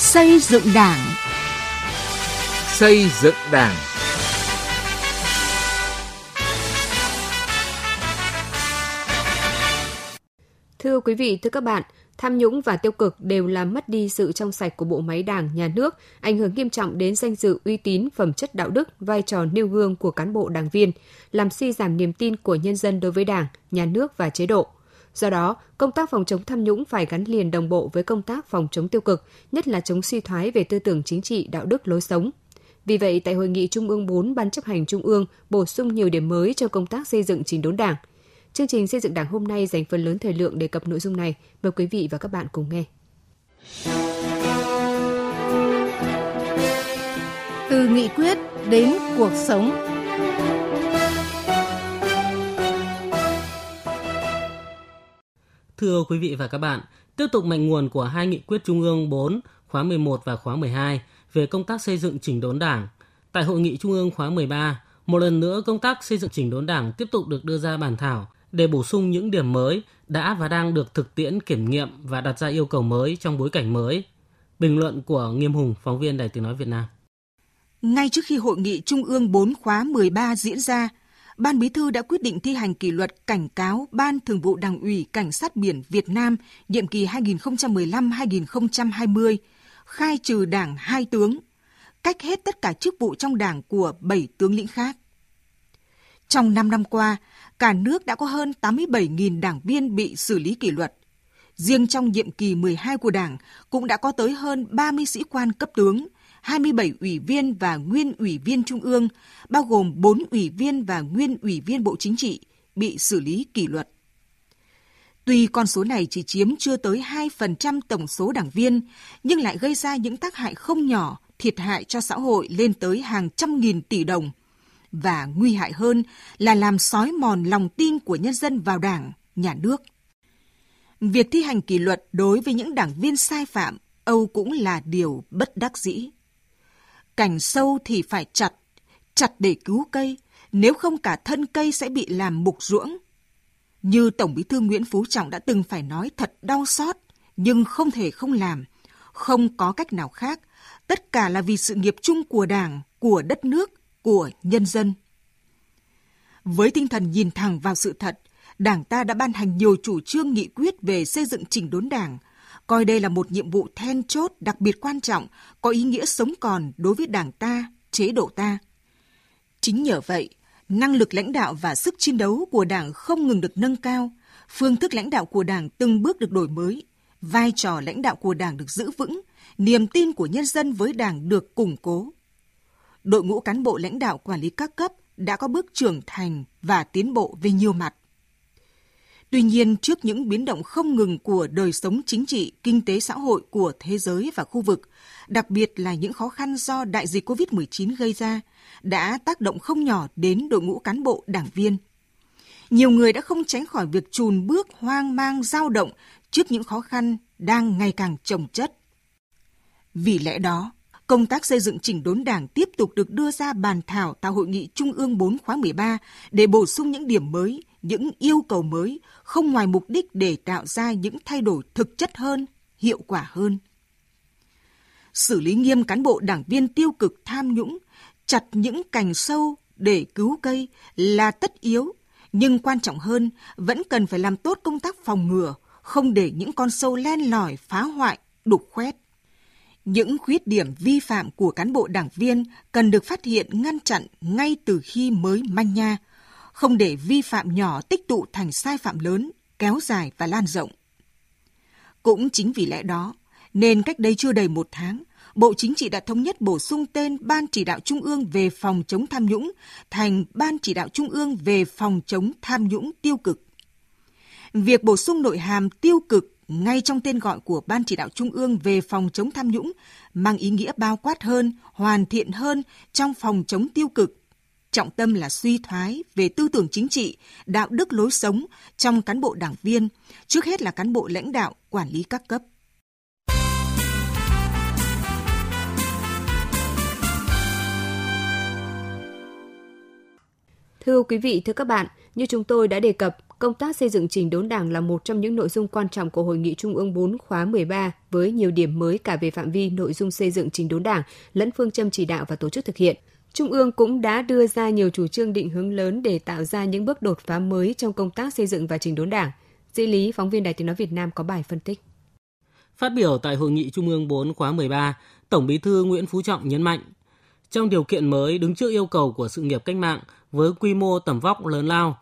Xây dựng Đảng. Xây dựng Đảng. Thưa quý vị, thưa các bạn, tham nhũng và tiêu cực đều làm mất đi sự trong sạch của bộ máy Đảng, nhà nước, ảnh hưởng nghiêm trọng đến danh dự, uy tín, phẩm chất đạo đức, vai trò nêu gương của cán bộ đảng viên, làm suy giảm niềm tin của nhân dân đối với Đảng, nhà nước và chế độ. Do đó, công tác phòng chống tham nhũng phải gắn liền đồng bộ với công tác phòng chống tiêu cực, nhất là chống suy thoái về tư tưởng chính trị, đạo đức, lối sống. Vì vậy, tại hội nghị Trung ương 4 Ban chấp hành Trung ương bổ sung nhiều điểm mới cho công tác xây dựng chỉnh đốn Đảng. Chương trình xây dựng Đảng hôm nay dành phần lớn thời lượng đề cập nội dung này. Mời quý vị và các bạn cùng nghe. Từ nghị quyết đến cuộc sống. Thưa quý vị và các bạn, tiếp tục mạnh nguồn của hai nghị quyết Trung ương 4 khóa 11 và khóa 12 về công tác xây dựng chỉnh đốn Đảng. Tại hội nghị Trung ương khóa 13, một lần nữa công tác xây dựng chỉnh đốn Đảng tiếp tục được đưa ra bàn thảo để bổ sung những điểm mới đã và đang được thực tiễn kiểm nghiệm và đặt ra yêu cầu mới trong bối cảnh mới. Bình luận của Nghiêm Hùng, phóng viên Đài Tiếng Nói Việt Nam. Ngay trước khi hội nghị Trung ương 4 khóa 13 diễn ra, Ban Bí thư đã quyết định thi hành kỷ luật cảnh cáo Ban Thường vụ Đảng ủy Cảnh sát biển Việt Nam nhiệm kỳ 2015-2020, khai trừ Đảng hai tướng, cách hết tất cả chức vụ trong Đảng của 7 tướng lĩnh khác. Trong 5 năm qua, cả nước đã có hơn 87.000 đảng viên bị xử lý kỷ luật. Riêng trong nhiệm kỳ 12 của Đảng cũng đã có tới hơn 30 sĩ quan cấp tướng, 27 ủy viên và nguyên ủy viên Trung ương, bao gồm 4 ủy viên và nguyên ủy viên Bộ Chính trị, bị xử lý kỷ luật. Tuy con số này chỉ chiếm chưa tới 2% tổng số đảng viên, nhưng lại gây ra những tác hại không nhỏ, thiệt hại cho xã hội lên tới hàng trăm nghìn tỷ đồng. Và nguy hại hơn là làm sói mòn lòng tin của nhân dân vào đảng, nhà nước. Việc thi hành kỷ luật đối với những đảng viên sai phạm Âu cũng là điều bất đắc dĩ. Cành sâu thì phải chặt, chặt để cứu cây, nếu không cả thân cây sẽ bị làm mục ruỗng. Như Tổng bí thư Nguyễn Phú Trọng đã từng phải nói thật đau xót, nhưng không thể không làm, không có cách nào khác, tất cả là vì sự nghiệp chung của Đảng, của đất nước, của nhân dân. Với tinh thần nhìn thẳng vào sự thật, Đảng ta đã ban hành nhiều chủ trương nghị quyết về xây dựng chỉnh đốn Đảng, coi đây là một nhiệm vụ then chốt đặc biệt quan trọng, có ý nghĩa sống còn đối với Đảng ta, chế độ ta. Chính nhờ vậy, năng lực lãnh đạo và sức chiến đấu của Đảng không ngừng được nâng cao, phương thức lãnh đạo của Đảng từng bước được đổi mới, vai trò lãnh đạo của Đảng được giữ vững, niềm tin của nhân dân với Đảng được củng cố. Đội ngũ cán bộ lãnh đạo quản lý các cấp đã có bước trưởng thành và tiến bộ về nhiều mặt. Tuy nhiên, trước những biến động không ngừng của đời sống chính trị, kinh tế xã hội của thế giới và khu vực, đặc biệt là những khó khăn do đại dịch COVID-19 gây ra, đã tác động không nhỏ đến đội ngũ cán bộ đảng viên. Nhiều người đã không tránh khỏi việc chùn bước hoang mang dao động trước những khó khăn đang ngày càng chồng chất. Vì lẽ đó, công tác xây dựng chỉnh đốn đảng tiếp tục được đưa ra bàn thảo tại Hội nghị Trung ương 4 khóa 13 để bổ sung những điểm mới, những yêu cầu mới, không ngoài mục đích để tạo ra những thay đổi thực chất hơn, hiệu quả hơn. Xử lý nghiêm cán bộ đảng viên tiêu cực tham nhũng, chặt những cành sâu để cứu cây là tất yếu, nhưng quan trọng hơn vẫn cần phải làm tốt công tác phòng ngừa, không để những con sâu len lỏi phá hoại, đục khoét. Những khuyết điểm vi phạm của cán bộ đảng viên cần được phát hiện ngăn chặn ngay từ khi mới manh nha, không để vi phạm nhỏ tích tụ thành sai phạm lớn, kéo dài và lan rộng. Cũng chính vì lẽ đó, nên cách đây chưa đầy một tháng, Bộ Chính trị đã thống nhất bổ sung tên Ban Chỉ đạo Trung ương về phòng chống tham nhũng thành Ban Chỉ đạo Trung ương về phòng chống tham nhũng tiêu cực. Việc bổ sung nội hàm tiêu cực ngay trong tên gọi của Ban Chỉ đạo Trung ương về phòng chống tham nhũng mang ý nghĩa bao quát hơn, hoàn thiện hơn trong phòng chống tiêu cực. Trọng tâm là suy thoái về tư tưởng chính trị, đạo đức lối sống trong cán bộ đảng viên, trước hết là cán bộ lãnh đạo, quản lý các cấp. Thưa quý vị, thưa các bạn, như chúng tôi đã đề cập, công tác xây dựng trình đốn Đảng là một trong những nội dung quan trọng của Hội nghị Trung ương 4 khóa 13 với nhiều điểm mới cả về phạm vi nội dung xây dựng trình đốn Đảng lẫn phương châm chỉ đạo và tổ chức thực hiện. Trung ương cũng đã đưa ra nhiều chủ trương định hướng lớn để tạo ra những bước đột phá mới trong công tác xây dựng và chỉnh đốn Đảng. Di lý, phóng viên Đài Tiếng Nói Việt Nam có bài phân tích. Phát biểu tại Hội nghị Trung ương 4 khóa 13, Tổng bí thư Nguyễn Phú Trọng nhấn mạnh, trong điều kiện mới đứng trước yêu cầu của sự nghiệp cách mạng với quy mô tầm vóc lớn lao,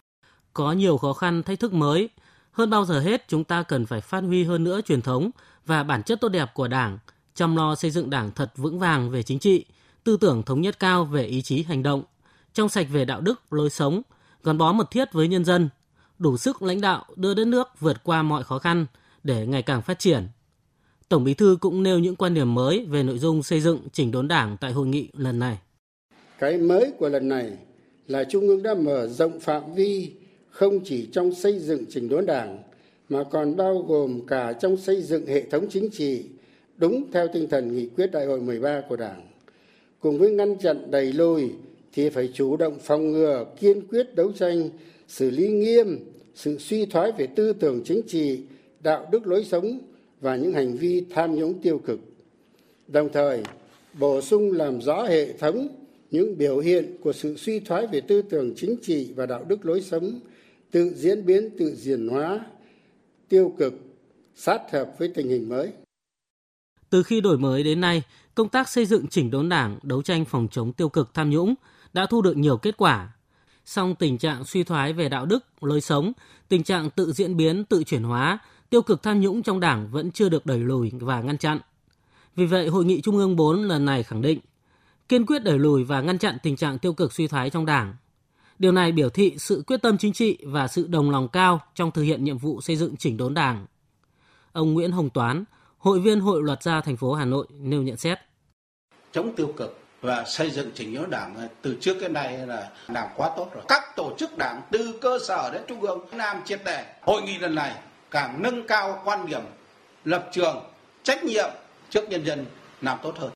có nhiều khó khăn thách thức mới. Hơn bao giờ hết, chúng ta cần phải phát huy hơn nữa truyền thống và bản chất tốt đẹp của Đảng, chăm lo xây dựng Đảng thật vững vàng về chính trị, tư tưởng thống nhất cao về ý chí hành động, trong sạch về đạo đức, lối sống, gắn bó mật thiết với nhân dân, đủ sức lãnh đạo đưa đất nước vượt qua mọi khó khăn để ngày càng phát triển. Tổng Bí thư cũng nêu những quan điểm mới về nội dung xây dựng chỉnh đốn Đảng tại hội nghị lần này. Cái mới của lần này là Trung ương đã mở rộng phạm vi không chỉ trong xây dựng chỉnh đốn Đảng mà còn bao gồm cả trong xây dựng hệ thống chính trị đúng theo tinh thần nghị quyết đại hội 13 của Đảng. Cùng với ngăn chặn đẩy lùi thì phải chủ động phòng ngừa, kiên quyết đấu tranh, xử lý nghiêm sự suy thoái về tư tưởng chính trị, đạo đức lối sống và những hành vi tham nhũng tiêu cực. Đồng thời, bổ sung làm rõ hệ thống những biểu hiện của sự suy thoái về tư tưởng chính trị và đạo đức lối sống tự diễn biến tự diễn hóa tiêu cực sát hợp với tình hình mới từ khi đổi mới đến nay công tác xây dựng chỉnh đốn đảng đấu tranh phòng chống tiêu cực tham nhũng đã thu được nhiều kết quả song tình trạng suy thoái về đạo đức lối sống tình trạng tự diễn biến tự chuyển hóa tiêu cực tham nhũng trong đảng vẫn chưa được đẩy lùi và ngăn chặn vì vậy hội nghị trung ương 4 lần này khẳng định kiên quyết đẩy lùi và ngăn chặn tình trạng tiêu cực suy thoái trong Đảng. Điều này biểu thị sự quyết tâm chính trị và sự đồng lòng cao trong thực hiện nhiệm vụ xây dựng chỉnh đốn Đảng. Ông Nguyễn Hồng Toán, hội viên Hội luật gia thành phố Hà Nội nêu nhận xét. Chống tiêu cực và xây dựng chỉnh đốn đảng từ trước đến nay là làm quá tốt rồi. Các tổ chức đảng từ cơ sở đến trung ương Nam triệt đề. Hội nghị lần này càng nâng cao quan điểm, lập trường, trách nhiệm trước nhân dân làm tốt hơn.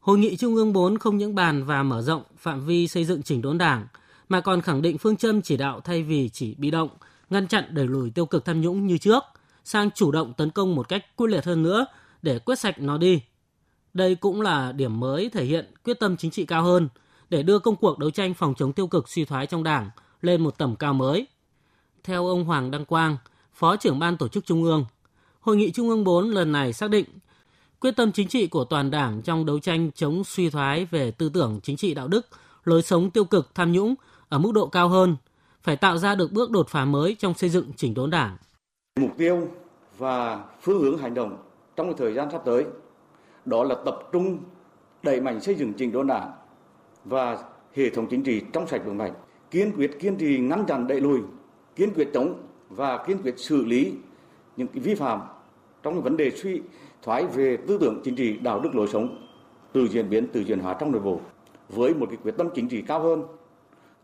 Hội nghị Trung ương 4 không những bàn và mở rộng phạm vi xây dựng chỉnh đốn đảng, mà còn khẳng định phương châm chỉ đạo thay vì chỉ bị động, ngăn chặn đẩy lùi tiêu cực tham nhũng như trước, sang chủ động tấn công một cách quyết liệt hơn nữa để quét sạch nó đi. Đây cũng là điểm mới thể hiện quyết tâm chính trị cao hơn để đưa công cuộc đấu tranh phòng chống tiêu cực suy thoái trong đảng lên một tầm cao mới. Theo ông Hoàng Đăng Quang, Phó trưởng ban tổ chức Trung ương, Hội nghị Trung ương 4 lần này xác định quyết tâm chính trị của toàn đảng trong đấu tranh chống suy thoái về tư tưởng chính trị đạo đức, lối sống tiêu cực tham nhũng ở mức độ cao hơn, phải tạo ra được bước đột phá mới trong xây dựng chỉnh đốn đảng. Mục tiêu và phương hướng hành động trong thời gian sắp tới đó là tập trung đẩy mạnh xây dựng trình đốn đảng và hệ thống chính trị trong sạch vững mạnh, kiên quyết kiên trì ngăn chặn đẩy lùi, kiên quyết chống và kiên quyết xử lý những cái vi phạm trong vấn đề suy thoái về tư tưởng chính trị, đạo đức lối sống, từ diễn biến, từ chuyển hóa trong nội bộ với một cái quyết tâm chính trị cao hơn,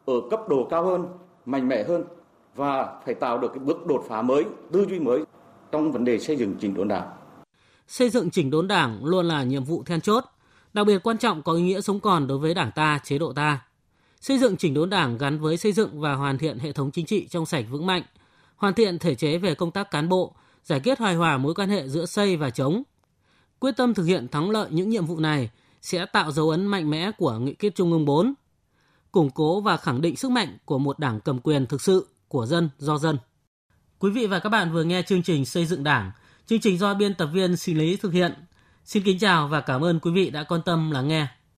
ở cấp độ cao hơn, mạnh mẽ hơn và phải tạo được cái bước đột phá mới, tư duy mới trong vấn đề xây dựng chỉnh đốn đảng. Xây dựng chỉnh đốn đảng luôn là nhiệm vụ then chốt, đặc biệt quan trọng có ý nghĩa sống còn đối với đảng ta, chế độ ta. Xây dựng chỉnh đốn đảng gắn với xây dựng và hoàn thiện hệ thống chính trị trong sạch vững mạnh, hoàn thiện thể chế về công tác cán bộ, giải quyết hài hòa mối quan hệ giữa xây và chống. Quyết tâm thực hiện thắng lợi những nhiệm vụ này sẽ tạo dấu ấn mạnh mẽ của nghị quyết Trung ương 4, củng cố và khẳng định sức mạnh của một đảng cầm quyền thực sự của dân do dân. Quý vị và các bạn vừa nghe chương trình Xây dựng Đảng, chương trình do biên tập viên Sĩ Lý thực hiện. Xin kính chào và cảm ơn quý vị đã quan tâm lắng nghe.